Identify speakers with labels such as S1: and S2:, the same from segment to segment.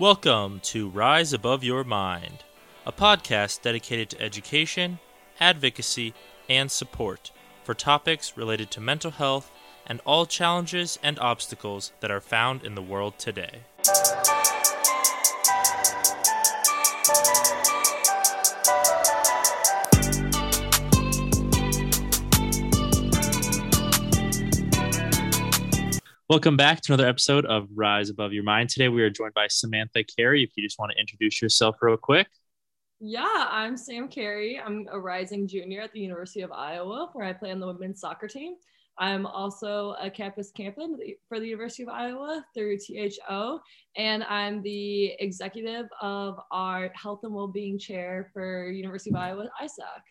S1: Welcome to Rise Above Your Mind, a podcast dedicated to education, advocacy, and support for topics related to mental health and all challenges and obstacles that are found in the world today. Welcome back to another episode of Rise Above Your Mind. Today we are joined by Samantha Carey. If you just want to introduce yourself real quick.
S2: Yeah, I'm Sam Carey. I'm a rising junior at the University of Iowa, where I play on the women's soccer team. I'm also a campus captain for the University of Iowa through THO, and I'm the executive of our health and well-being chair for University of Iowa ISAC.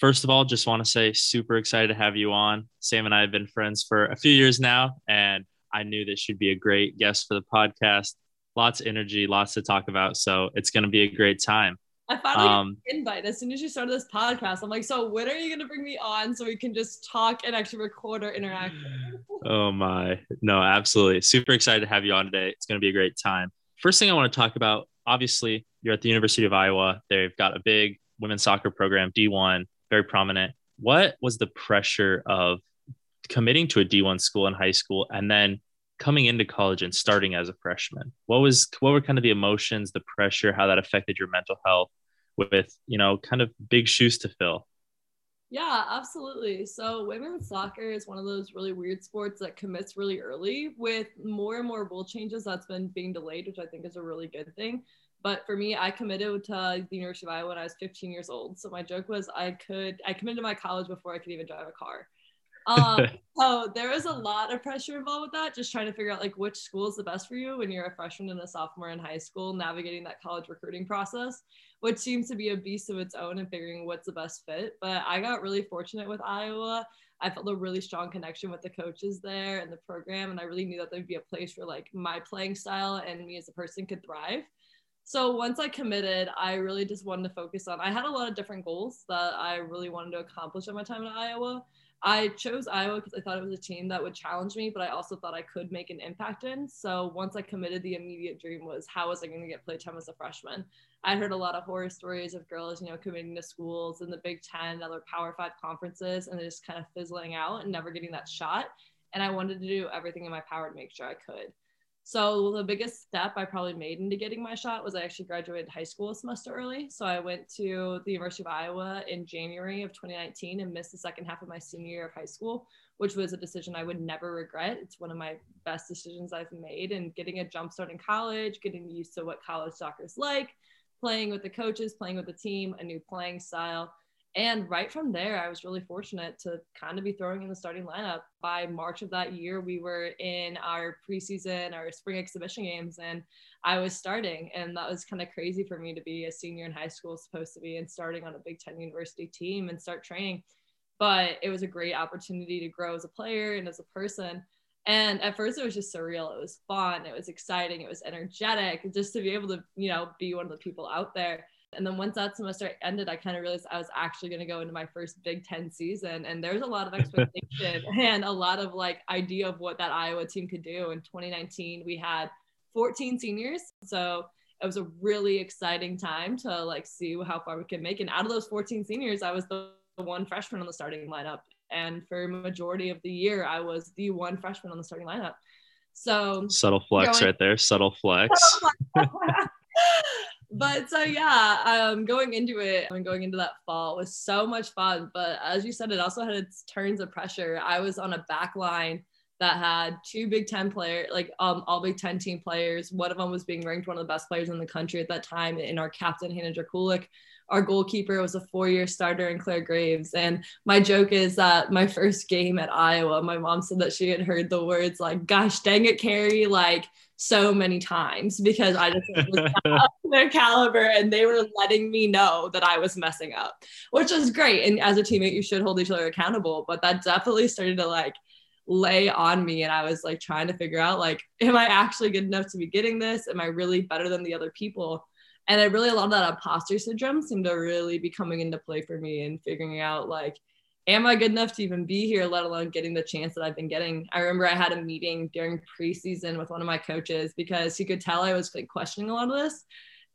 S1: First of all, just want to say super excited to have you on. Sam and I have been friends for a few years now, and I knew that she'd be a great guest for the podcast. Lots of energy, lots to talk about. So it's going to be a great time.
S2: I finally um, invite as soon as you started this podcast. I'm like, so when are you going to bring me on so we can just talk and actually record or interact?
S1: oh my, no, absolutely. Super excited to have you on today. It's going to be a great time. First thing I want to talk about, obviously, you're at the University of Iowa. They've got a big women's soccer program, D1, very prominent. What was the pressure of committing to a D1 school in high school and then coming into college and starting as a freshman? What was what were kind of the emotions, the pressure, how that affected your mental health with, you know, kind of big shoes to fill?
S2: Yeah, absolutely. So, women's soccer is one of those really weird sports that commits really early with more and more rule changes that's been being delayed, which I think is a really good thing. But for me, I committed to the University of Iowa when I was 15 years old. So my joke was I could I committed to my college before I could even drive a car. Um, so there was a lot of pressure involved with that, just trying to figure out like which school is the best for you when you're a freshman and a sophomore in high school, navigating that college recruiting process, which seems to be a beast of its own and figuring what's the best fit. But I got really fortunate with Iowa. I felt a really strong connection with the coaches there and the program, and I really knew that there'd be a place where like my playing style and me as a person could thrive. So once I committed, I really just wanted to focus on. I had a lot of different goals that I really wanted to accomplish at my time in Iowa. I chose Iowa because I thought it was a team that would challenge me, but I also thought I could make an impact in. So once I committed, the immediate dream was how was I going to get playtime as a freshman? I heard a lot of horror stories of girls, you know, committing to schools in the Big Ten, other Power Five conferences, and just kind of fizzling out and never getting that shot. And I wanted to do everything in my power to make sure I could. So the biggest step I probably made into getting my shot was I actually graduated high school a semester early. So I went to the University of Iowa in January of 2019 and missed the second half of my senior year of high school, which was a decision I would never regret. It's one of my best decisions I've made and getting a jump start in college, getting used to what college soccer is like, playing with the coaches, playing with the team, a new playing style and right from there, I was really fortunate to kind of be throwing in the starting lineup. By March of that year, we were in our preseason, our spring exhibition games, and I was starting. And that was kind of crazy for me to be a senior in high school, supposed to be, and starting on a Big Ten university team and start training. But it was a great opportunity to grow as a player and as a person. And at first, it was just surreal. It was fun. It was exciting. It was energetic. Just to be able to, you know, be one of the people out there and then once that semester ended, I kind of realized I was actually going to go into my first Big Ten season. And there's a lot of expectation and a lot of like idea of what that Iowa team could do. In 2019, we had 14 seniors. So it was a really exciting time to like see how far we could make. And out of those 14 seniors, I was the one freshman on the starting lineup. And for majority of the year, I was the one freshman on the starting lineup. So
S1: subtle flex going- right there. Subtle flex.
S2: but so yeah, um, going into it and going into that fall was so much fun. But as you said, it also had its turns of pressure. I was on a back line that had two Big Ten players, like um, all Big Ten team players. One of them was being ranked one of the best players in the country at that time, in our captain Hannah Drkulec. Our goalkeeper was a four-year starter in Claire Graves. And my joke is that my first game at Iowa, my mom said that she had heard the words like, "Gosh dang it, Carey!" like so many times because I just was their caliber and they were letting me know that I was messing up, which is great. And as a teammate, you should hold each other accountable. But that definitely started to like lay on me. And I was like trying to figure out like, am I actually good enough to be getting this? Am I really better than the other people? And I really a lot of that imposter syndrome seemed to really be coming into play for me and figuring out like, am I good enough to even be here, let alone getting the chance that I've been getting? I remember I had a meeting during preseason with one of my coaches because he could tell I was like questioning a lot of this.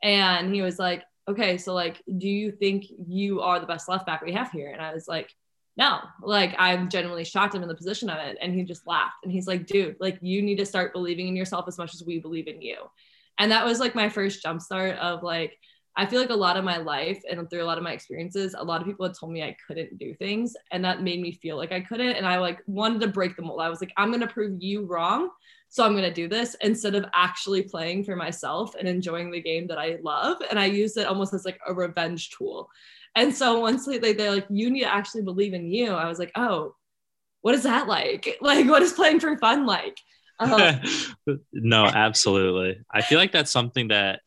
S2: And he was like, okay, so like, do you think you are the best left back we have here? And I was like, no, like I'm genuinely shocked I'm in the position of it. And he just laughed and he's like, dude, like you need to start believing in yourself as much as we believe in you. And that was like my first jumpstart of like, I feel like a lot of my life and through a lot of my experiences, a lot of people had told me I couldn't do things. And that made me feel like I couldn't. And I like wanted to break the mold. I was like, I'm going to prove you wrong. So I'm going to do this instead of actually playing for myself and enjoying the game that I love. And I used it almost as like a revenge tool. And so once they, they're like, you need to actually believe in you, I was like, oh, what is that like? Like, what is playing for fun like?
S1: Uh-huh. no, absolutely. I feel like that's something that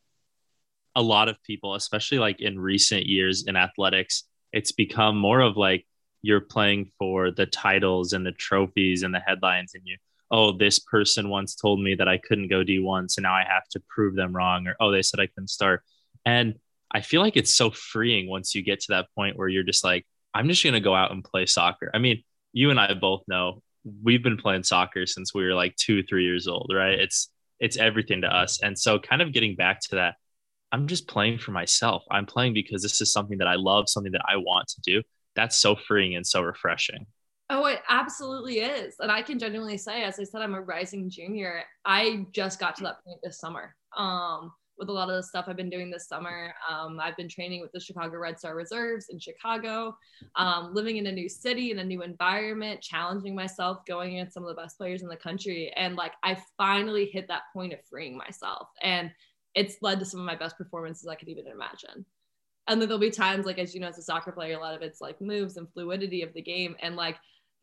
S1: a lot of people, especially like in recent years in athletics, it's become more of like you're playing for the titles and the trophies and the headlines, and you, oh, this person once told me that I couldn't go D1, so now I have to prove them wrong, or oh, they said I couldn't start. And I feel like it's so freeing once you get to that point where you're just like, I'm just going to go out and play soccer. I mean, you and I both know we've been playing soccer since we were like two, three years old, right? It's, it's everything to us. And so kind of getting back to that, I'm just playing for myself. I'm playing because this is something that I love, something that I want to do. That's so freeing and so refreshing.
S2: Oh, it absolutely is. And I can genuinely say, as I said, I'm a rising junior. I just got to that point this summer. Um, with a lot of the stuff I've been doing this summer. Um, I've been training with the Chicago Red Star Reserves in Chicago, um, living in a new city, in a new environment, challenging myself, going against some of the best players in the country. And like, I finally hit that point of freeing myself. And it's led to some of my best performances I could even imagine. And then there'll be times like as you know as a soccer player, a lot of it's like moves and fluidity of the game. And like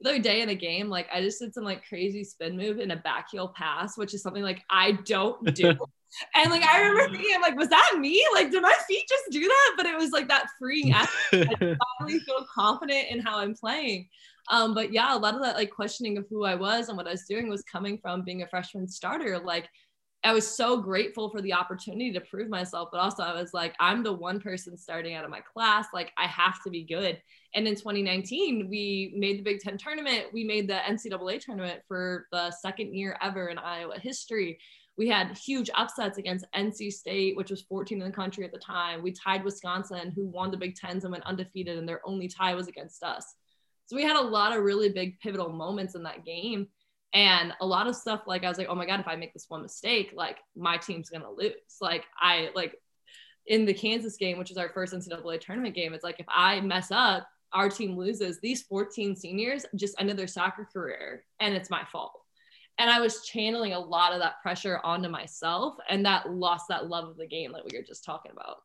S2: the other day in a game, like I just did some like crazy spin move in a back heel pass, which is something like I don't do. and like I remember thinking, I'm like, was that me? Like, did my feet just do that? But it was like that freeing aspect. I finally feel confident in how I'm playing. Um, but yeah, a lot of that like questioning of who I was and what I was doing was coming from being a freshman starter. Like I was so grateful for the opportunity to prove myself, but also I was like, I'm the one person starting out of my class. Like, I have to be good. And in 2019, we made the Big Ten tournament. We made the NCAA tournament for the second year ever in Iowa history. We had huge upsets against NC State, which was 14 in the country at the time. We tied Wisconsin, who won the Big Tens and went undefeated, and their only tie was against us. So we had a lot of really big pivotal moments in that game. And a lot of stuff, like I was like, oh my God, if I make this one mistake, like my team's gonna lose. Like I like in the Kansas game, which is our first NCAA tournament game, it's like if I mess up, our team loses. These 14 seniors just ended their soccer career and it's my fault. And I was channeling a lot of that pressure onto myself and that lost that love of the game that we were just talking about.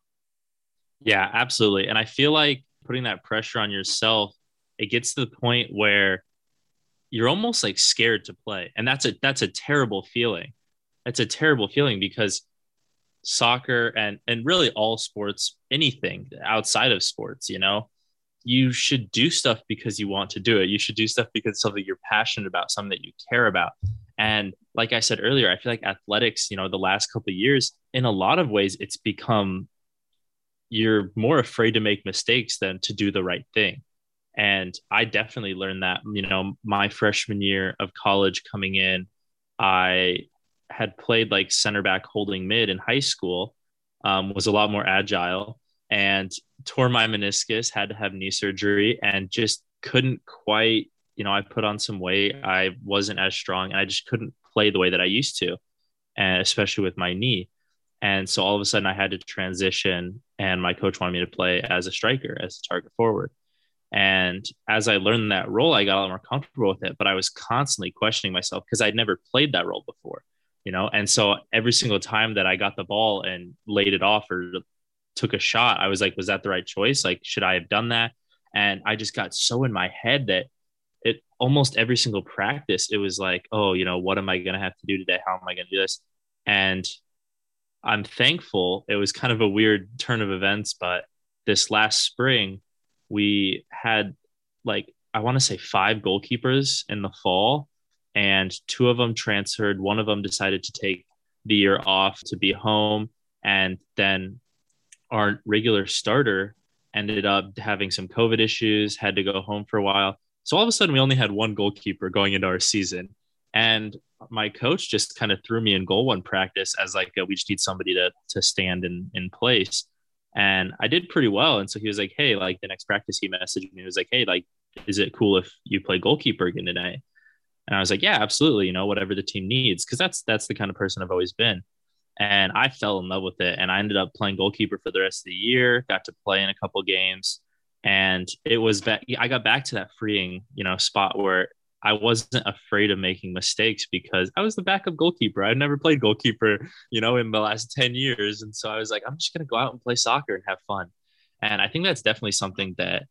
S1: Yeah, absolutely. And I feel like putting that pressure on yourself, it gets to the point where you're almost like scared to play and that's a that's a terrible feeling. It's a terrible feeling because soccer and and really all sports anything outside of sports you know you should do stuff because you want to do it. You should do stuff because it's something you're passionate about something that you care about. And like i said earlier i feel like athletics you know the last couple years in a lot of ways it's become you're more afraid to make mistakes than to do the right thing and I definitely learned that, you know, my freshman year of college coming in, I had played like center back holding mid in high school, um, was a lot more agile and tore my meniscus, had to have knee surgery and just couldn't quite, you know, I put on some weight. I wasn't as strong and I just couldn't play the way that I used to, and especially with my knee. And so all of a sudden I had to transition and my coach wanted me to play as a striker, as a target forward. And as I learned that role, I got a lot more comfortable with it. But I was constantly questioning myself because I'd never played that role before, you know. And so every single time that I got the ball and laid it off or took a shot, I was like, was that the right choice? Like, should I have done that? And I just got so in my head that it almost every single practice, it was like, oh, you know, what am I going to have to do today? How am I going to do this? And I'm thankful. It was kind of a weird turn of events, but this last spring, we had like I want to say five goalkeepers in the fall, and two of them transferred. One of them decided to take the year off to be home, and then our regular starter ended up having some COVID issues, had to go home for a while. So all of a sudden, we only had one goalkeeper going into our season. And my coach just kind of threw me in goal one practice as like, a, we just need somebody to, to stand in, in place. And I did pretty well. And so he was like, Hey, like the next practice, he messaged me. He was like, Hey, like, is it cool if you play goalkeeper again tonight? And I was like, Yeah, absolutely. You know, whatever the team needs. Cause that's, that's the kind of person I've always been. And I fell in love with it. And I ended up playing goalkeeper for the rest of the year, got to play in a couple games. And it was back, I got back to that freeing, you know, spot where I wasn't afraid of making mistakes because I was the backup goalkeeper. I've never played goalkeeper, you know, in the last 10 years. And so I was like, I'm just going to go out and play soccer and have fun. And I think that's definitely something that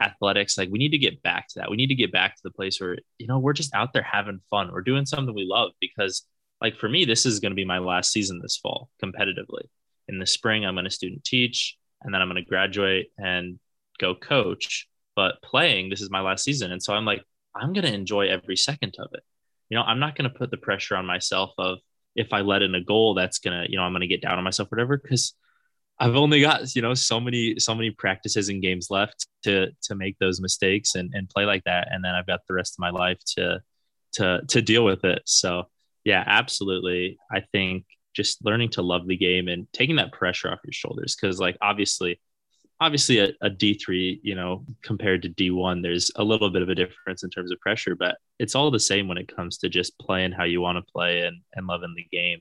S1: athletics, like we need to get back to that. We need to get back to the place where, you know, we're just out there having fun. We're doing something we love because, like, for me, this is going to be my last season this fall competitively. In the spring, I'm going to student teach and then I'm going to graduate and go coach. But playing, this is my last season. And so I'm like, I'm going to enjoy every second of it. You know, I'm not going to put the pressure on myself of if I let in a goal, that's going to, you know, I'm going to get down on myself, whatever, because I've only got, you know, so many, so many practices and games left to, to make those mistakes and, and play like that. And then I've got the rest of my life to, to, to deal with it. So yeah, absolutely. I think just learning to love the game and taking that pressure off your shoulders. Cause like, obviously obviously a a D3, you know, compared to D1, there's a little bit of a difference in terms of pressure, but it's all the same when it comes to just playing how you want to play and, and loving the game.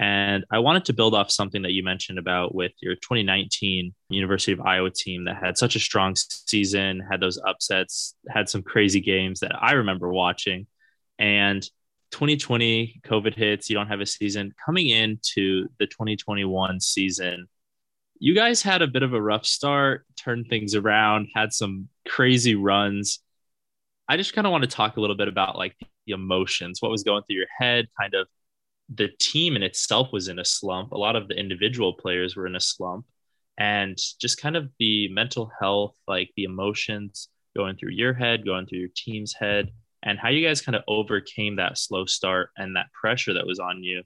S1: And I wanted to build off something that you mentioned about with your 2019 University of Iowa team that had such a strong season, had those upsets, had some crazy games that I remember watching. And 2020, COVID hits, you don't have a season. Coming into the 2021 season, you guys had a bit of a rough start, turned things around, had some crazy runs. I just kind of want to talk a little bit about like the emotions, what was going through your head, kind of the team in itself was in a slump. A lot of the individual players were in a slump, and just kind of the mental health, like the emotions going through your head, going through your team's head, and how you guys kind of overcame that slow start and that pressure that was on you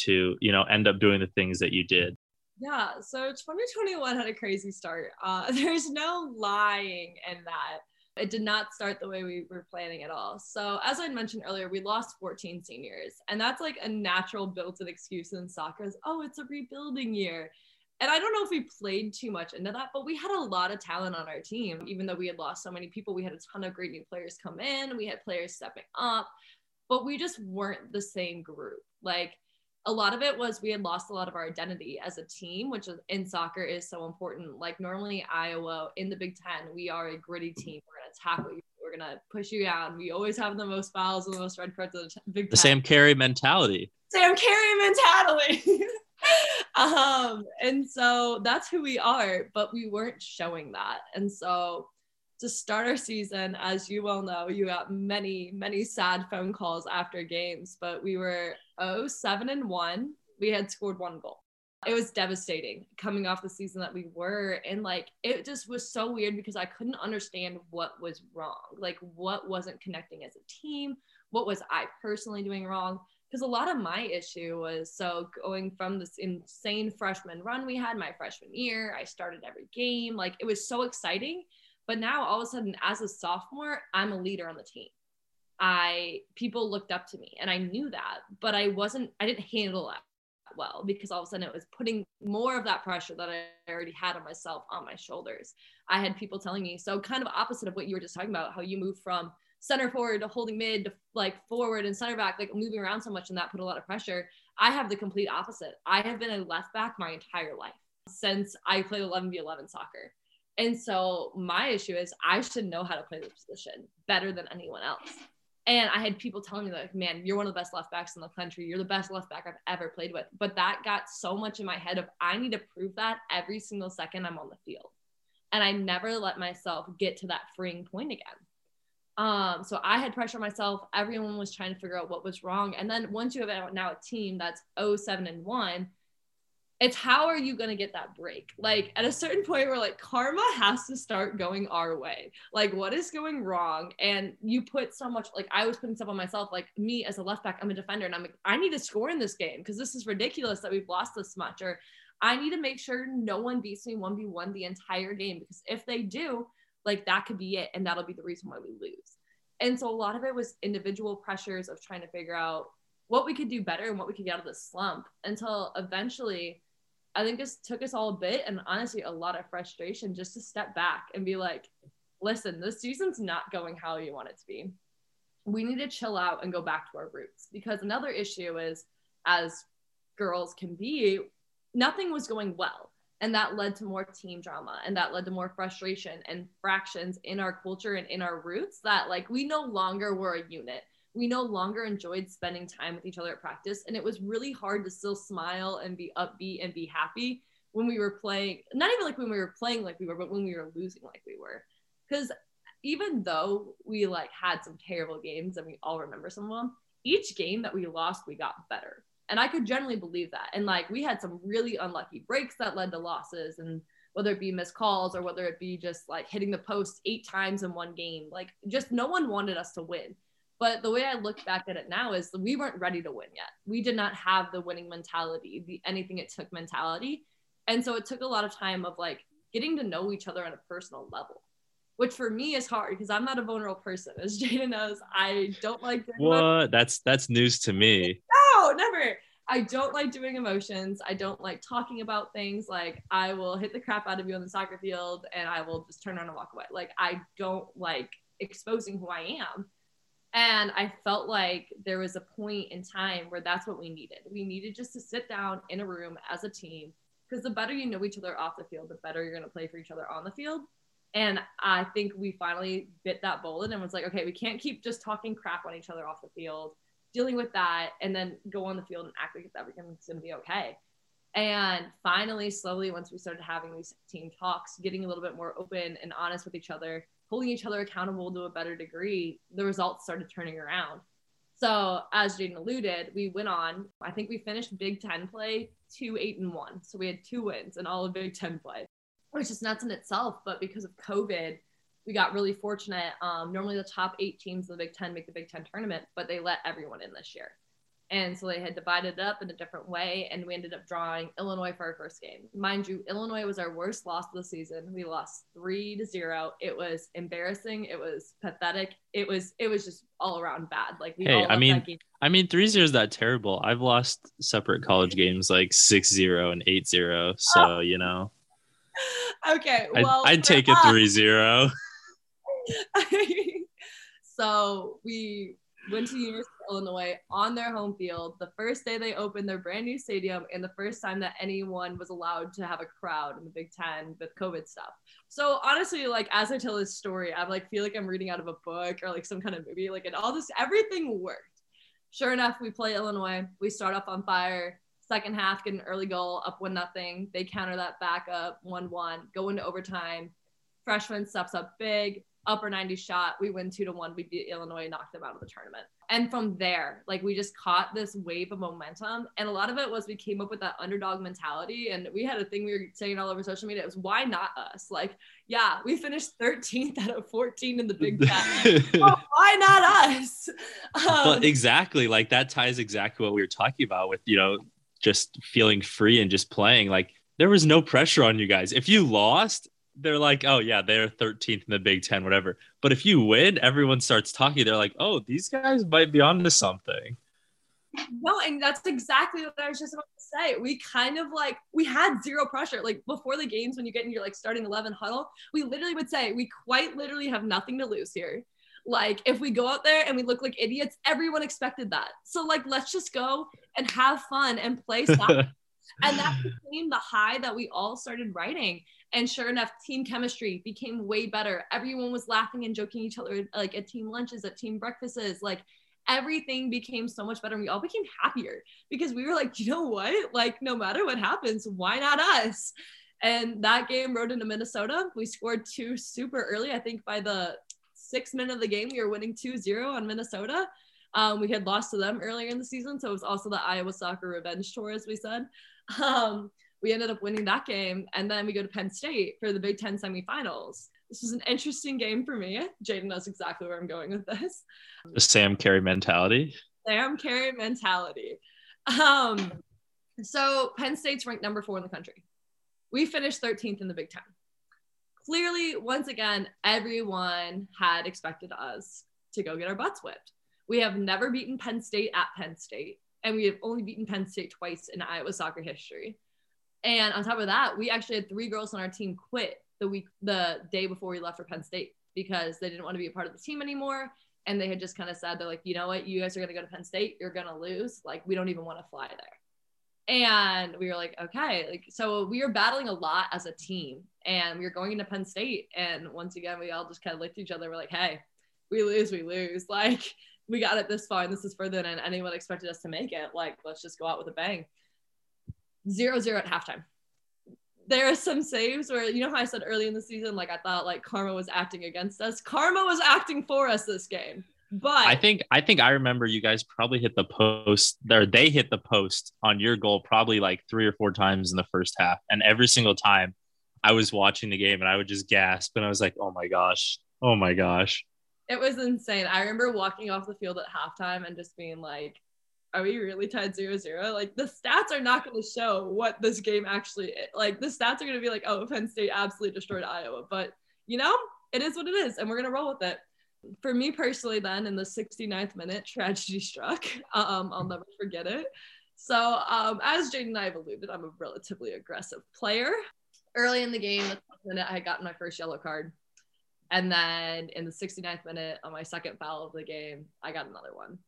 S1: to, you know, end up doing the things that you did.
S2: Yeah, so 2021 had a crazy start. Uh, there's no lying in that. It did not start the way we were planning at all. So, as I mentioned earlier, we lost 14 seniors, and that's like a natural built in excuse in soccer is, oh, it's a rebuilding year. And I don't know if we played too much into that, but we had a lot of talent on our team. Even though we had lost so many people, we had a ton of great new players come in, we had players stepping up, but we just weren't the same group. Like, a lot of it was we had lost a lot of our identity as a team, which in soccer is so important. Like normally Iowa in the Big Ten, we are a gritty team. We're gonna tackle you. We're gonna push you down. We always have the most fouls and the most red cards of the Big
S1: the Sam Carey mentality.
S2: Sam Carey mentality. um, and so that's who we are, but we weren't showing that. And so to start our season, as you well know, you got many, many sad phone calls after games, but we were 0 7 and 1. We had scored one goal. It was devastating coming off the season that we were. And like, it just was so weird because I couldn't understand what was wrong. Like, what wasn't connecting as a team? What was I personally doing wrong? Because a lot of my issue was so going from this insane freshman run we had my freshman year, I started every game. Like, it was so exciting but now all of a sudden, as a sophomore, I'm a leader on the team. I people looked up to me and I knew that, but I wasn't, I didn't handle that well because all of a sudden it was putting more of that pressure that I already had on myself on my shoulders. I had people telling me, so kind of opposite of what you were just talking about, how you move from center forward to holding mid to like forward and center back, like moving around so much and that put a lot of pressure. I have the complete opposite. I have been a left back my entire life since I played 11v11 soccer. And so my issue is I should know how to play the position better than anyone else. And I had people telling me like, man, you're one of the best left backs in the country. You're the best left back I've ever played with. But that got so much in my head of I need to prove that every single second I'm on the field. And I never let myself get to that freeing point again. Um, so I had pressure myself. Everyone was trying to figure out what was wrong. And then once you have now a team that's 07 and 1, it's how are you going to get that break like at a certain point where like karma has to start going our way like what is going wrong and you put so much like i was putting stuff on myself like me as a left back i'm a defender and i'm like i need to score in this game because this is ridiculous that we've lost this much or I need to make sure no one beats me 1v1 the entire game because if they do, like that could be it. And that'll be the reason why we lose. And so a lot of it was individual pressures of trying to figure out what we could do better and what we could get out of the slump until eventually I think this took us all a bit and honestly a lot of frustration just to step back and be like, listen, this season's not going how you want it to be. We need to chill out and go back to our roots because another issue is as girls can be, nothing was going well. And that led to more team drama and that led to more frustration and fractions in our culture and in our roots that like we no longer were a unit we no longer enjoyed spending time with each other at practice. And it was really hard to still smile and be upbeat and be happy when we were playing, not even like when we were playing like we were, but when we were losing like we were. Because even though we like had some terrible games and we all remember some of them, each game that we lost, we got better. And I could generally believe that. And like we had some really unlucky breaks that led to losses and whether it be missed calls or whether it be just like hitting the post eight times in one game. Like just no one wanted us to win. But the way I look back at it now is we weren't ready to win yet. We did not have the winning mentality, the anything it took mentality. And so it took a lot of time of like getting to know each other on a personal level, which for me is hard because I'm not a vulnerable person. As Jada knows, I don't like
S1: what that's that's news to me.
S2: No, never. I don't like doing emotions. I don't like talking about things. Like I will hit the crap out of you on the soccer field and I will just turn around and walk away. Like I don't like exposing who I am. And I felt like there was a point in time where that's what we needed. We needed just to sit down in a room as a team because the better you know each other off the field, the better you're going to play for each other on the field. And I think we finally bit that bullet and was like, okay, we can't keep just talking crap on each other off the field, dealing with that, and then go on the field and act like everything's going to be okay. And finally, slowly, once we started having these team talks, getting a little bit more open and honest with each other, holding each other accountable to a better degree, the results started turning around. So as Jaden alluded, we went on. I think we finished Big Ten play two, eight, and one. So we had two wins in all of Big Ten play, which is nuts in itself. But because of COVID, we got really fortunate. Um, normally, the top eight teams in the Big Ten make the Big Ten tournament, but they let everyone in this year. And so they had divided it up in a different way, and we ended up drawing Illinois for our first game. Mind you, Illinois was our worst loss of the season. We lost three to zero. It was embarrassing. It was pathetic. It was it was just all around bad. Like we
S1: hey, I mean, I mean, three zero is that terrible. I've lost separate college games like six zero and eight zero. So oh. you know.
S2: okay, well,
S1: I'd, I'd take a three zero.
S2: so we went to University of Illinois on their home field the first day they opened their brand new stadium and the first time that anyone was allowed to have a crowd in the Big Ten with COVID stuff. So honestly, like as I tell this story, I like feel like I'm reading out of a book or like some kind of movie. Like and all this, everything worked. Sure enough, we play Illinois. We start off on fire. Second half, get an early goal, up one nothing. They counter that back up, one one. Go into overtime. Freshman steps up big upper 90 shot. We win two to one. We beat Illinois, knocked them out of the tournament. And from there, like we just caught this wave of momentum. And a lot of it was we came up with that underdog mentality. And we had a thing we were saying all over social media. It was why not us? Like, yeah, we finished 13th out of 14 in the Big Ten. well, why not us?
S1: Um, exactly. Like that ties exactly what we were talking about with, you know, just feeling free and just playing. Like there was no pressure on you guys. If you lost, they're like, oh yeah, they're 13th in the Big Ten, whatever. But if you win, everyone starts talking. They're like, oh, these guys might be onto something.
S2: No, and that's exactly what I was just about to say. We kind of like we had zero pressure. Like before the games, when you get in your like starting 11 huddle, we literally would say we quite literally have nothing to lose here. Like if we go out there and we look like idiots, everyone expected that. So like let's just go and have fun and play soccer. and that became the high that we all started writing. And sure enough, team chemistry became way better. Everyone was laughing and joking each other like at team lunches, at team breakfasts, like everything became so much better. And we all became happier because we were like, you know what? Like, no matter what happens, why not us? And that game rode into Minnesota. We scored two super early. I think by the sixth minute of the game, we were winning 2 0 on Minnesota. Um, we had lost to them earlier in the season. So it was also the Iowa soccer revenge tour, as we said. Um, we ended up winning that game. And then we go to Penn State for the Big Ten semifinals. This was an interesting game for me. Jaden knows exactly where I'm going with this.
S1: The Sam Carey mentality.
S2: Sam Carey mentality. Um, So Penn State's ranked number four in the country. We finished 13th in the Big Ten. Clearly, once again, everyone had expected us to go get our butts whipped. We have never beaten Penn State at Penn State, and we have only beaten Penn State twice in Iowa soccer history. And on top of that, we actually had three girls on our team quit the week, the day before we left for Penn State because they didn't want to be a part of the team anymore. And they had just kind of said, they're like, you know what, you guys are going to go to Penn State. You're going to lose. Like, we don't even want to fly there. And we were like, okay. Like, so we were battling a lot as a team and we were going into Penn State. And once again, we all just kind of looked at each other. We're like, hey, we lose, we lose. Like, we got it this far and this is further than anyone expected us to make it. Like, let's just go out with a bang. Zero zero at halftime. There are some saves where you know how I said early in the season, like I thought like karma was acting against us. Karma was acting for us this game. But
S1: I think I think I remember you guys probably hit the post there. They hit the post on your goal probably like three or four times in the first half, and every single time I was watching the game and I would just gasp and I was like, "Oh my gosh, oh my gosh!"
S2: It was insane. I remember walking off the field at halftime and just being like, are we really tied zero zero? Like the stats are not going to show what this game actually. Like the stats are going to be like, oh, Penn State absolutely destroyed Iowa. But you know, it is what it is, and we're going to roll with it. For me personally, then in the 69th minute, tragedy struck. Um, I'll never forget it. So, um, as Jade and I have alluded, I'm a relatively aggressive player. Early in the game, the minute, I had gotten my first yellow card. And then in the 69th minute, on my second foul of the game, I got another one.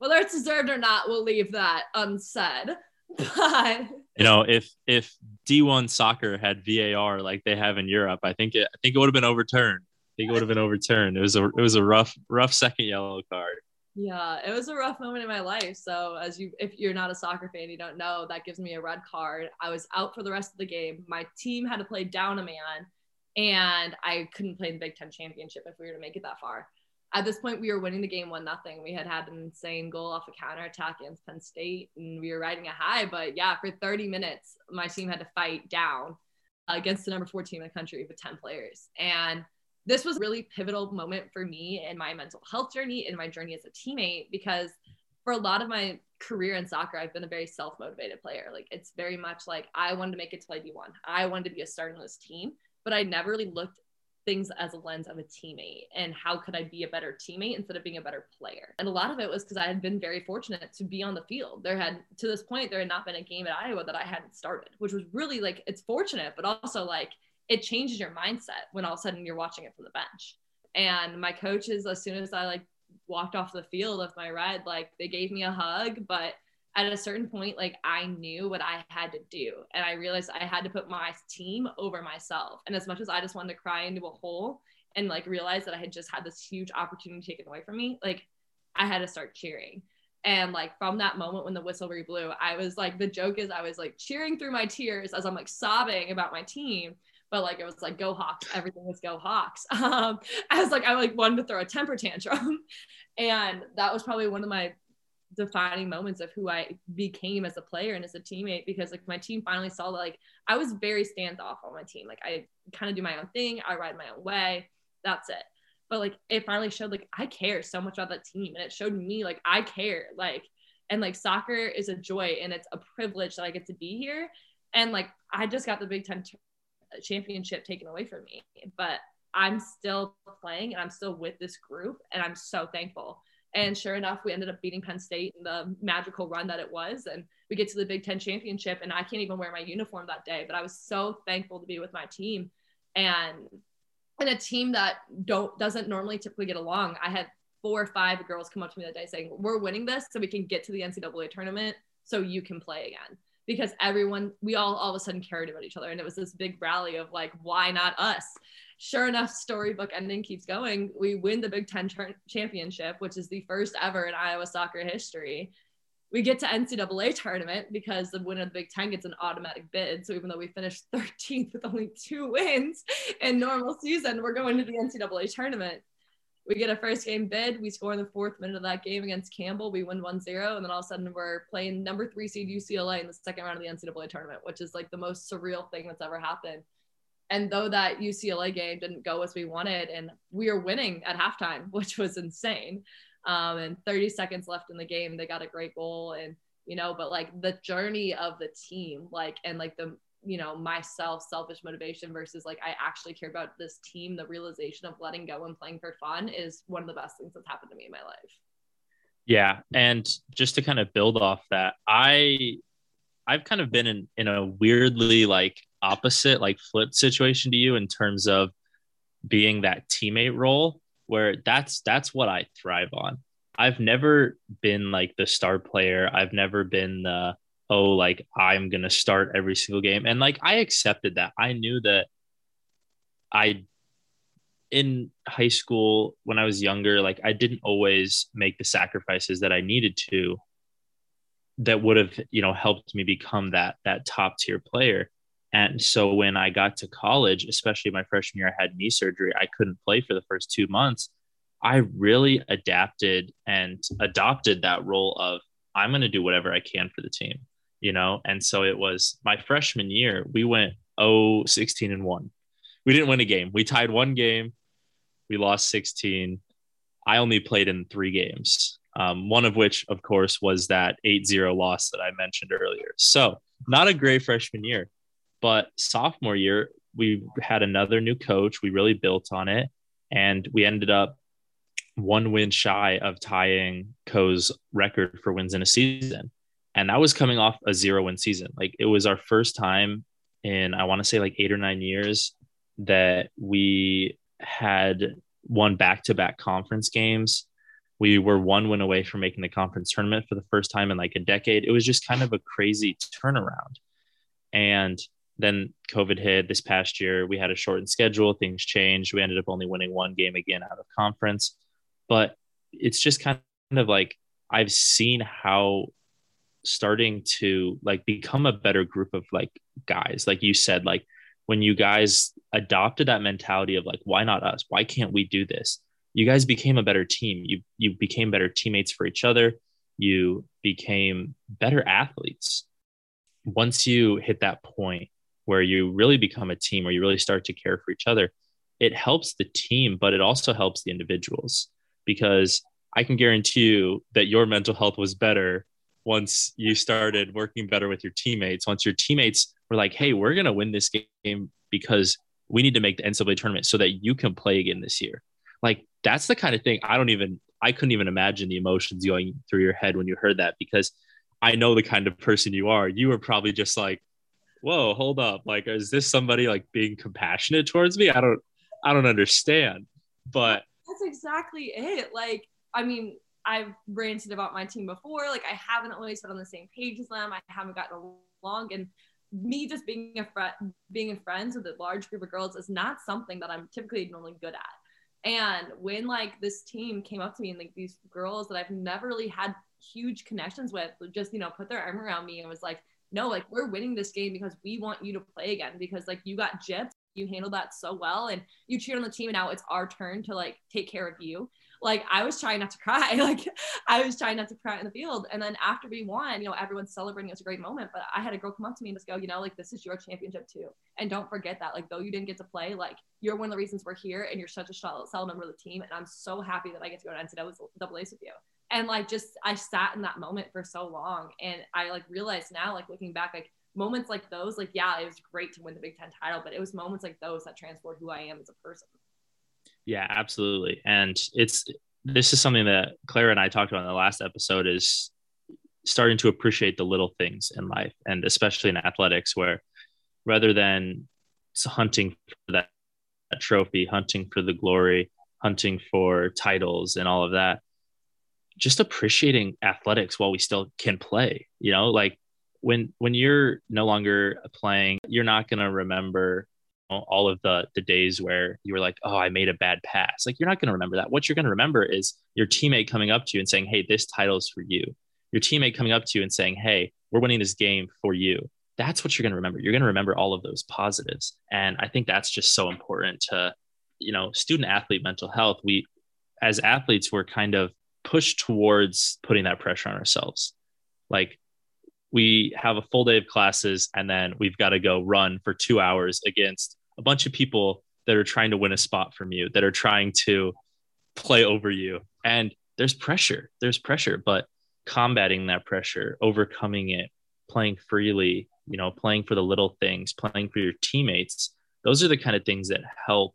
S2: Whether it's deserved or not, we'll leave that unsaid. But
S1: you know, if if D1 soccer had VAR like they have in Europe, I think it I think it would have been overturned. I think it would have been overturned. It was a it was a rough rough second yellow card.
S2: Yeah, it was a rough moment in my life. So as you if you're not a soccer fan, you don't know, that gives me a red card. I was out for the rest of the game. My team had to play down a man and I couldn't play the Big Ten championship if we were to make it that far. At this point, we were winning the game one nothing. We had had an insane goal off a counter attack against Penn State, and we were riding a high. But yeah, for 30 minutes, my team had to fight down against the number four team in the country with 10 players. And this was a really pivotal moment for me in my mental health journey, in my journey as a teammate, because for a lot of my career in soccer, I've been a very self motivated player. Like it's very much like I wanted to make it to play D1. I wanted to be a starter in this team but I never really looked things as a lens of a teammate and how could I be a better teammate instead of being a better player. And a lot of it was because I had been very fortunate to be on the field. There had to this point there had not been a game at Iowa that I hadn't started, which was really like it's fortunate, but also like it changes your mindset when all of a sudden you're watching it from the bench. And my coaches, as soon as I like walked off the field of my ride, like they gave me a hug, but at a certain point, like I knew what I had to do. And I realized I had to put my team over myself. And as much as I just wanted to cry into a hole and like realize that I had just had this huge opportunity taken away from me, like I had to start cheering. And like from that moment when the whistle blew, I was like, the joke is I was like cheering through my tears as I'm like sobbing about my team. But like it was like go Hawks, everything was go Hawks. Um, I was like I like wanted to throw a temper tantrum, and that was probably one of my defining moments of who I became as a player and as a teammate because like my team finally saw that like I was very standoff on my team. Like I kind of do my own thing, I ride my own way. That's it. But like it finally showed like I care so much about that team and it showed me like I care. Like and like soccer is a joy and it's a privilege that I get to be here. And like I just got the Big Ten t- championship taken away from me, but I'm still playing and I'm still with this group and I'm so thankful and sure enough, we ended up beating Penn State in the magical run that it was. And we get to the Big Ten championship, and I can't even wear my uniform that day. But I was so thankful to be with my team and and a team that don't doesn't normally typically get along. I had four or five girls come up to me that day saying, We're winning this so we can get to the NCAA tournament so you can play again. Because everyone, we all all of a sudden cared about each other. And it was this big rally of like, why not us? Sure enough, storybook ending keeps going. We win the Big Ten championship, which is the first ever in Iowa soccer history. We get to NCAA tournament because the winner of the Big Ten gets an automatic bid. So even though we finished 13th with only two wins in normal season, we're going to the NCAA tournament. We get a first game bid. We score in the fourth minute of that game against Campbell. We win 1 0. And then all of a sudden, we're playing number three seed UCLA in the second round of the NCAA tournament, which is like the most surreal thing that's ever happened. And though that UCLA game didn't go as we wanted, and we were winning at halftime, which was insane. Um, and 30 seconds left in the game, they got a great goal, and you know, but like the journey of the team, like, and like the, you know, myself, selfish motivation versus like I actually care about this team, the realization of letting go and playing for fun is one of the best things that's happened to me in my life.
S1: Yeah. And just to kind of build off that, I, I've kind of been in, in a weirdly like opposite, like flip situation to you in terms of being that teammate role where that's that's what I thrive on. I've never been like the star player. I've never been the oh like I'm going to start every single game and like I accepted that. I knew that I in high school when I was younger like I didn't always make the sacrifices that I needed to that would have, you know, helped me become that that top tier player. And so when I got to college, especially my freshman year, I had knee surgery. I couldn't play for the first two months. I really adapted and adopted that role of I'm going to do whatever I can for the team, you know? And so it was my freshman year, we went 0 16 and 1. We didn't win a game. We tied one game. We lost 16. I only played in three games, um, one of which, of course, was that 8 0 loss that I mentioned earlier. So, not a great freshman year. But sophomore year, we had another new coach. We really built on it. And we ended up one win shy of tying Coe's record for wins in a season. And that was coming off a zero win season. Like it was our first time in, I want to say like eight or nine years that we had won back to back conference games. We were one win away from making the conference tournament for the first time in like a decade. It was just kind of a crazy turnaround. And then COVID hit this past year. We had a shortened schedule, things changed. We ended up only winning one game again out of conference. But it's just kind of like I've seen how starting to like become a better group of like guys, like you said, like when you guys adopted that mentality of like, why not us? Why can't we do this? You guys became a better team. You you became better teammates for each other. You became better athletes. Once you hit that point where you really become a team, where you really start to care for each other, it helps the team, but it also helps the individuals because I can guarantee you that your mental health was better once you started working better with your teammates. Once your teammates were like, hey, we're going to win this game because we need to make the NCAA tournament so that you can play again this year. Like, that's the kind of thing I don't even, I couldn't even imagine the emotions going through your head when you heard that because I know the kind of person you are. You were probably just like, whoa, hold up. Like, is this somebody like being compassionate towards me? I don't, I don't understand. But
S2: that's exactly it. Like, I mean, I've ranted about my team before. Like, I haven't always been on the same page as them. I haven't gotten along. And me just being a friend, being friends with a large group of girls is not something that I'm typically normally good at. And when like this team came up to me and like these girls that I've never really had huge connections with, just you know, put their arm around me and was like, no, like we're winning this game because we want you to play again because like you got gypped, you handled that so well and you cheered on the team and now it's our turn to like take care of you. Like I was trying not to cry. Like I was trying not to cry in the field. And then after we won, you know, everyone's celebrating. It was a great moment. But I had a girl come up to me and just go, you know, like this is your championship too. And don't forget that, like, though you didn't get to play, like you're one of the reasons we're here and you're such a solid member of the team. And I'm so happy that I get to go to NCAA's with you and like just i sat in that moment for so long and i like realized now like looking back like moments like those like yeah it was great to win the big ten title but it was moments like those that transformed who i am as a person.
S1: Yeah absolutely. And it's this is something that clara and i talked about in the last episode is starting to appreciate the little things in life and especially in athletics where rather than hunting for that, that trophy hunting for the glory hunting for titles and all of that just appreciating athletics while we still can play you know like when when you're no longer playing you're not going to remember all of the the days where you were like oh i made a bad pass. Like you're not going to remember that. What you're going to remember is your teammate coming up to you and saying hey this title is for you. Your teammate coming up to you and saying hey we're winning this game for you. That's what you're going to remember. You're going to remember all of those positives. And i think that's just so important to you know student athlete mental health. We as athletes we're kind of push towards putting that pressure on ourselves. Like we have a full day of classes and then we've got to go run for two hours against a bunch of people that are trying to win a spot from you, that are trying to play over you. And there's pressure. There's pressure. But combating that pressure, overcoming it, playing freely, you know, playing for the little things, playing for your teammates. Those are the kind of things that help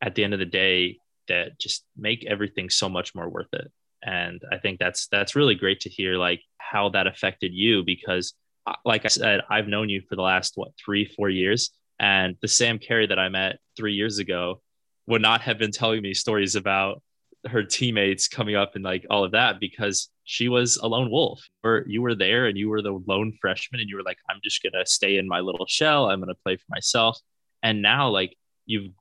S1: at the end of the day that just make everything so much more worth it. And I think that's that's really great to hear like how that affected you because uh, like I said, I've known you for the last what three, four years. And the Sam Carey that I met three years ago would not have been telling me stories about her teammates coming up and like all of that because she was a lone wolf. Or you were there and you were the lone freshman and you were like i'm just gonna stay in my little shell. I'm gonna play for myself. And now like you've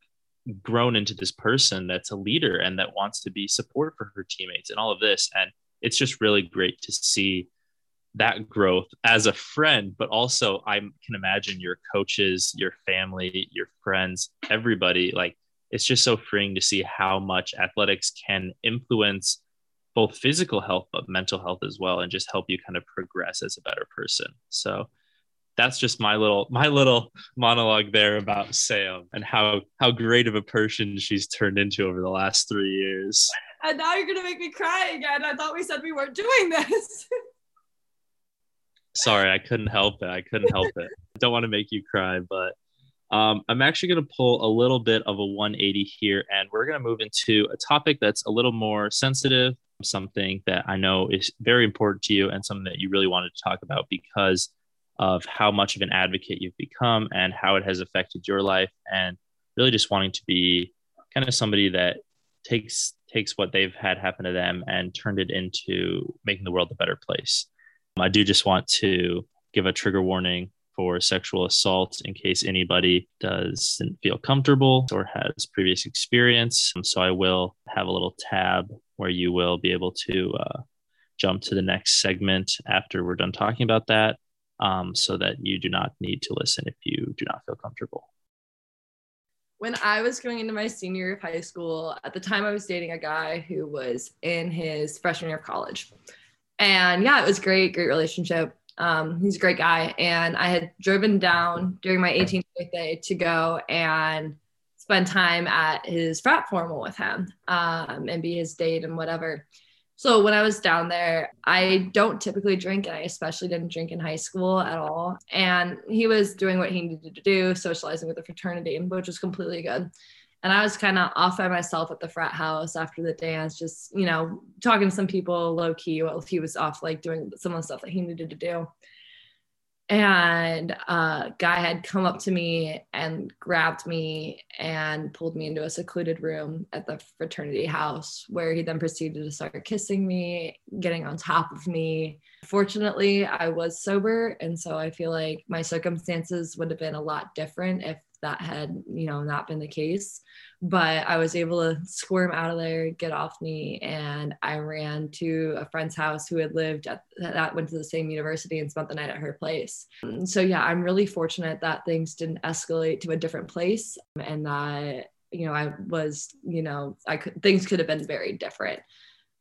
S1: grown into this person that's a leader and that wants to be support for her teammates and all of this. And it's just really great to see that growth as a friend but also i can imagine your coaches your family your friends everybody. Like it's just so freeing to see how much athletics can influence both physical health but mental health as well and just help you kind of progress as a better person. So that's just my little my little monologue there about sam and how how great of a person she's turned into over the last three years.
S2: And now you're gonna make me cry again. I thought we said we weren't doing this.
S1: Sorry i couldn't help it. I couldn't help it. I don't want to make you cry but um, I'm actually going to pull a little bit of a 180 here, and we're going to move into a topic that's a little more sensitive, something that I know is very important to you, and something that you really wanted to talk about because of how much of an advocate you've become and how it has affected your life, and really just wanting to be kind of somebody that takes takes what they've had happen to them and turned it into making the world a better place. I do just want to give a trigger warning for sexual assault in case anybody doesn't feel comfortable or has previous experience. So I will have a little tab where you will be able to uh, jump to the next segment after we're done talking about that um, so that you do not need to listen if you do not feel comfortable.
S2: When I was going into my senior year of high school, at the time I was dating a guy who was in his freshman year of college. And yeah, it was great, great relationship um, he's a great guy. And I had driven down during my 18th birthday to go and spend time at his frat formal with him um, and be his date and whatever. So when I was down there, I don't typically drink, and I especially didn't drink in high school at all. And he was doing what he needed to do, socializing with the fraternity, which was completely good and I was kind of off by myself at the frat house after the dance, just you know talking to some people low key while he was off like doing some of the stuff that he needed to do. And a guy had come up to me and grabbed me and pulled me into a secluded room at the fraternity house, where he then proceeded to start kissing me, getting on top of me. Fortunately, I was sober, and so I feel like my circumstances would have been a lot different if that had you know not been the case but i was able to squirm out of there get off me and i ran to a friend's house who had lived at that went to the same university and spent the night at her place. So yeah i'm really fortunate that things didn't escalate to a different place and that you know i was you know i could things could have been very different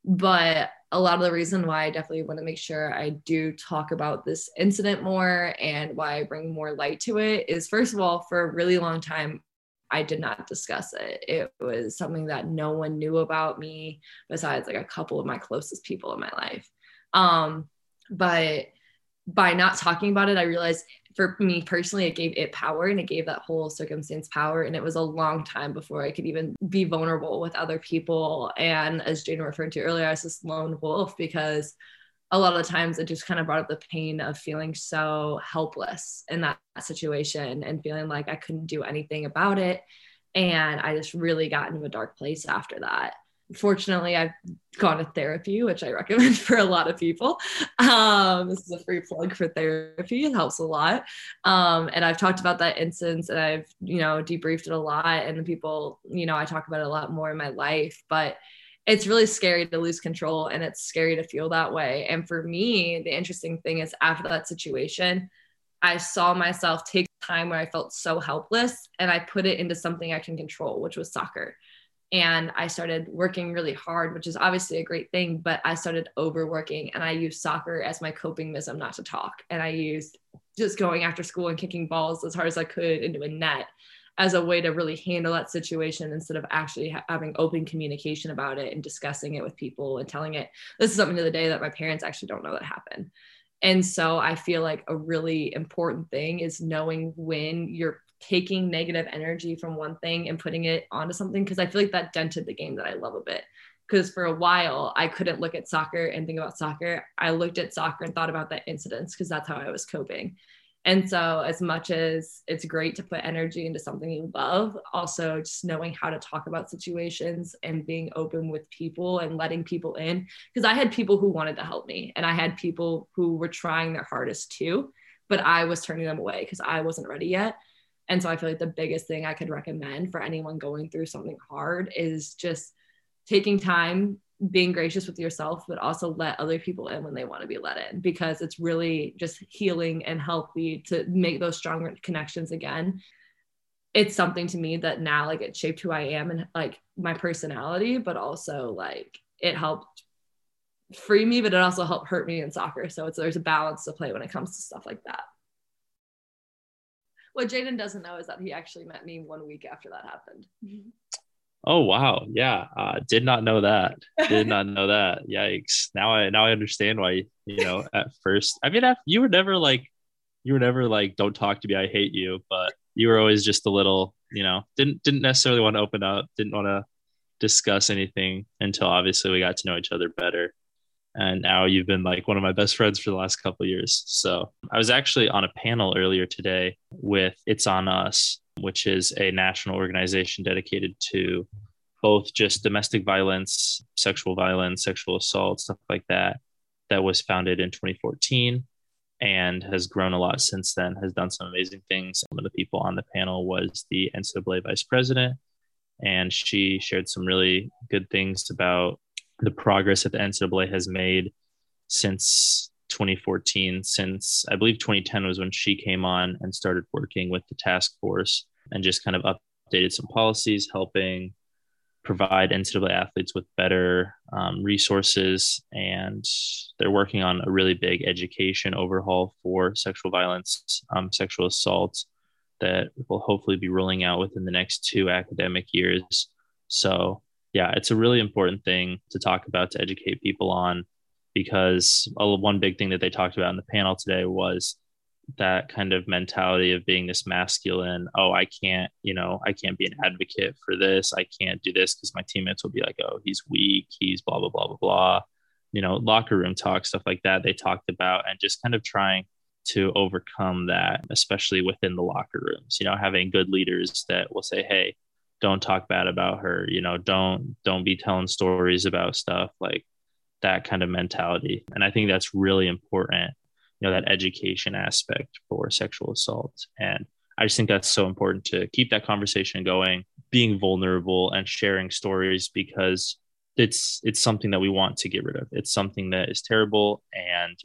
S2: but a lot of the reason why I definitely want to make sure I do talk about this incident more and why I bring more light to it is first of all, for a really long time, I did not discuss it. It was something that no one knew about me besides like a couple of my closest people in my life. Um, but by not talking about it, I realized for me personally, it gave it power and it gave that whole circumstance power. And it was a long time before I could even be vulnerable with other people. And as Jane referred to earlier, I was this lone wolf because a lot of times it just kind of brought up the pain of feeling so helpless in that situation and feeling like I couldn't do anything about it. And I just really got into a dark place after that fortunately i've gone to therapy which i recommend for a lot of people. Um, this is a free plug for therapy. It helps a lot. Um, and i've talked about that instance and i've you know debriefed it a lot and the people you know i talk about it a lot more in my life but it's really scary to lose control and it's scary to feel that way. And for me the interesting thing is after that situation i saw myself take time where i felt so helpless and i put it into something i can control which was soccer and I started working really hard, which is obviously a great thing, but I started overworking and I used soccer as my coping mechanism not to talk. And I used just going after school and kicking balls as hard as I could into a net as a way to really handle that situation instead of actually ha- having open communication about it and discussing it with people and telling it this is something to the day that my parents actually don't know that happened and so i feel like a really important thing is knowing when you're taking negative energy from one thing and putting it onto something because i feel like that dented the game that i love a bit because for a while I couldn't look at soccer and think about soccer. I looked at soccer and thought about that incidents because that's how I was coping. And so, as much as it's great to put energy into something you love, also just knowing how to talk about situations and being open with people and letting people in. Because I had people who wanted to help me, and I had people who were trying their hardest too, but I was turning them away because I wasn't ready yet. And so, I feel like the biggest thing I could recommend for anyone going through something hard is just taking time being gracious with yourself, but also let other people in when they want to be let in because it's really just healing and healthy to make those stronger connections again. It's something to me that now like it shaped who I am and like my personality, but also like it helped free me, but it also helped hurt me in soccer. So it's there's a balance to play when it comes to stuff like that. What Jaden doesn't know is that he actually met me one week after that happened.
S1: Oh wow, yeah, uh, did not know that. Did not know that. Yikes! Now I now I understand why you know at first. I mean, you were never like, you were never like, don't talk to me, I hate you. But you were always just a little, you know, didn't didn't necessarily want to open up, didn't want to discuss anything until obviously we got to know each other better. And now you've been like one of my best friends for the last couple years. So I was actually on a panel earlier today with It's On Us, which is a national organization dedicated to both just domestic violence, sexual violence, sexual assault, stuff like that, that was founded in 2014 and has grown a lot since then, has done some amazing things. One of the people on the panel was the NCAA vice president, and she shared some really good things about the progress that the NCAA has made since 2014 since I believe 2010 was when she came on and started working with the task force and just kind of updated some policies, helping provide NCAA athletes with better um, resources. And they're working on a really big education overhaul for sexual violence, um, sexual assault that will hopefully be rolling out within the next two academic years. So, yeah, it's a really important thing to talk about to educate people on because one big thing that they talked about in the panel today was that kind of mentality of being this masculine oh i can't you know i can't be an advocate for this. I can't do this because my teammates will be like oh he's weak. He's blah blah blah blah blah you know locker room talk stuff like that they talked about and just kind of trying to overcome that especially within the locker rooms you know having good leaders that will say hey don't talk bad about her you know don't don't be telling stories about stuff like that kind of mentality. And I think that's really important, you know, that education aspect for sexual assault. And I just think that's so important to keep that conversation going, being vulnerable and sharing stories because it's it's something that we want to get rid of. It's something that is terrible and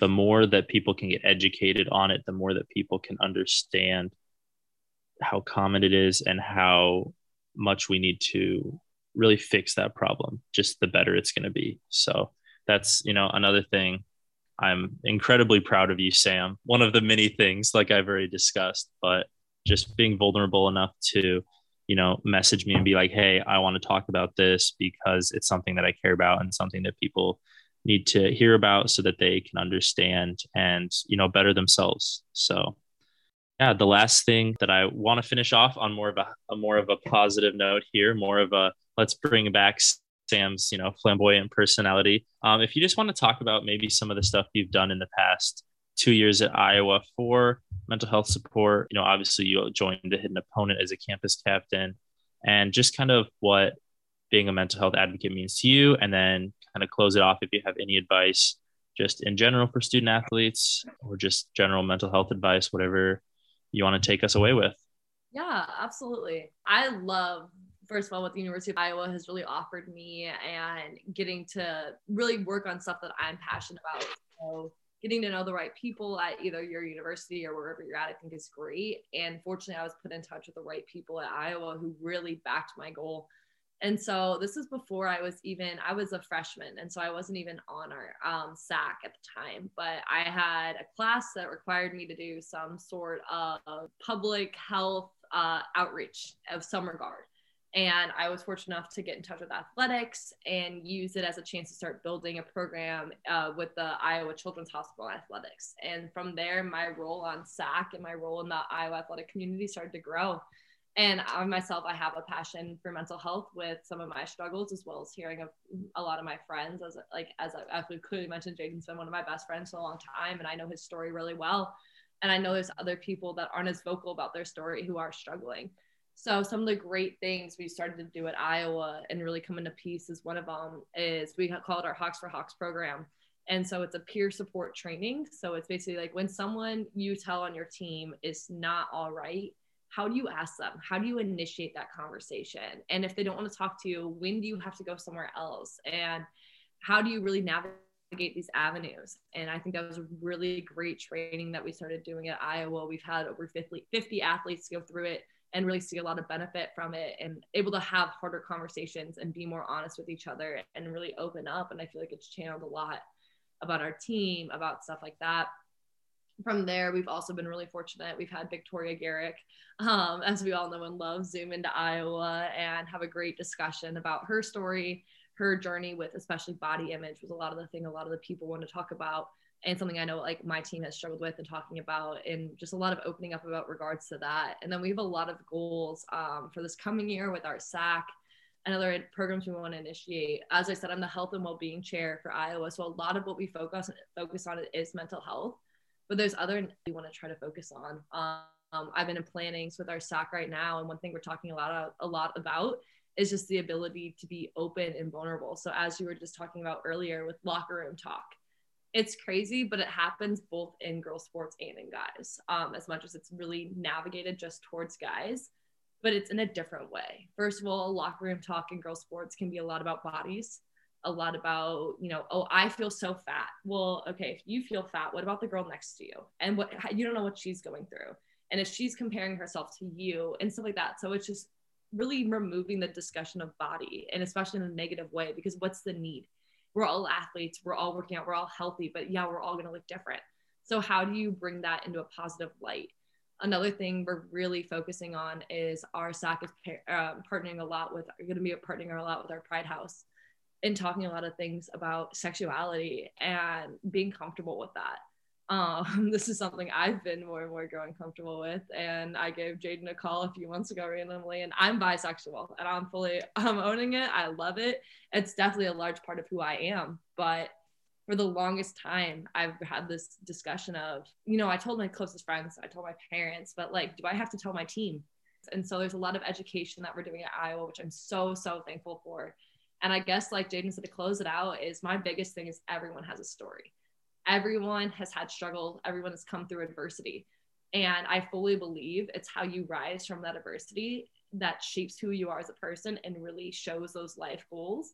S1: the more that people can get educated on it, the more that people can understand how common it is and how much we need to really fix that problem, just the better it's going to be. So that's, you know, another thing I'm incredibly proud of you, Sam. One of the many things, like I've already discussed, but just being vulnerable enough to, you know, message me and be like, hey, I want to talk about this because it's something that I care about and something that people need to hear about so that they can understand and, you know, better themselves. So yeah, the last thing that I want to finish off on more of a, a more of a positive note here, more of a let's bring back Sam's, you know, flamboyant personality. Um, if you just want to talk about maybe some of the stuff you've done in the past two years at Iowa for mental health support, you know, obviously you joined the Hidden Opponent as a campus captain, and just kind of what being a mental health advocate means to you, and then kind of close it off if you have any advice just in general for student athletes or just general mental health advice, whatever you want to take us away with.
S2: Yeah, absolutely. I love first of all what the University of Iowa has really offered me and getting to really work on stuff that I'm passionate about. So getting to know the right people at either your university or wherever you're at, I think is great. And fortunately, I was put in touch with the right people at Iowa who really backed my goal and so this was before I was even, I was a freshman. And so I wasn't even on our um, SAC at the time, but I had a class that required me to do some sort of public health uh, outreach of some regard. And I was fortunate enough to get in touch with athletics and use it as a chance to start building a program uh, with the Iowa Children's Hospital Athletics. And from there, my role on SAC and my role in the Iowa athletic community started to grow. And I myself, I have a passion for mental health with some of my struggles, as well as hearing of a lot of my friends. As like as I, as we clearly mentioned, Jaden's been one of my best friends for a long time, and I know his story really well. And I know there's other people that aren't as vocal about their story who are struggling. So some of the great things we started to do at Iowa and really come into piece is one of them is we call it our Hawks for Hawks program. And so it's a peer support training. So it's basically like when someone you tell on your team is not all right, how do you ask them? How do you initiate that conversation? And if they don't want to talk to you, when do you have to go somewhere else? And how do you really navigate these avenues? And I think that was a really great training that we started doing at Iowa. We've had over 50, 50 athletes go through it and really see a lot of benefit from it and able to have harder conversations and be more honest with each other and really open up. And I feel like it's channeled a lot about our team, about stuff like that. From there, we've also been really fortunate. We've had Victoria Garrick, um, as we all know and love, zoom into Iowa and have a great discussion about her story, her journey with especially body image was a lot of the thing a lot of the people want to talk about and something I know like my team has struggled with and talking about, and just a lot of opening up about regards to that. And then we have a lot of goals um, for this coming year with our SAC and other programs we want to initiate. As I said, I'm the health and well-being chair for Iowa, so a lot of what we focus focus on is mental health, but there's other we want to try to focus on. Um, I've been in plannings with our SAC right now, and one thing we're talking a lot of, a lot about is just the ability to be open and vulnerable. So as you were just talking about earlier with locker room talk it's crazy, but it happens both in girls sports and in guys. Um, as much as it's really navigated just towards guys, but it's in a different way. First of all, locker room talk in girls sports can be a lot about bodies, a lot about you know, oh, I feel so fat. Well, okay, if you feel fat, what about the girl next to you? And what you don't know what she's going through, and if she's comparing herself to you and stuff like that. So it's just really removing the discussion of body, and especially in a negative way, because what's the need? we're all athletes, we're all working out, we're all healthy, but yeah, we're all going to look different. So, how do you bring that into a positive light? Another thing we're really focusing on is our SAC is uh, partnering a lot with, going to be partnering a lot with our Pride House and talking a lot of things about sexuality and being comfortable with that um, this is something I've been more and more growing comfortable with. And I gave Jaden a call a few months ago randomly, and I'm bisexual and I'm fully I'm owning it. I love it. It's definitely a large part of who I am. But for the longest time, I've had this discussion of, you know, I told my closest friends, I told my parents, but like, do I have to tell my team? And so there's a lot of education that we're doing at Iowa, which I'm so, so thankful for. And I guess, like Jaden said, to close it out, is my biggest thing is everyone has a story everyone has had struggle, everyone has come through adversity. And I fully believe it's how you rise from that adversity that shapes who you are as a person and really shows those life goals.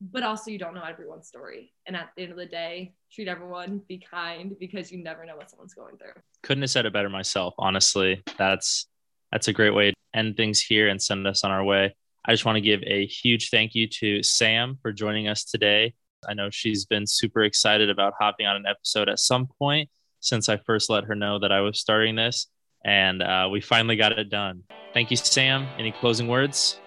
S2: But also, you don't know everyone's story. And at the end of the day, treat everyone, be kind because you never know what someone's going through.
S1: Couldn't have said it better myself, honestly. That's that's a great way to end things here and send us on our way. I just want to give a huge thank you to Sam for joining us today. I know she's been super excited about hopping on an episode at some point since I first let her know that I was starting this. And uh, we finally got it done. Thank you, Sam. Any closing words?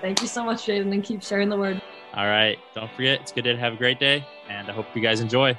S2: Thank you so much, Jaden, and keep sharing the word.
S1: All right. Don't forget, it's good to have a great day, and I hope you guys enjoy.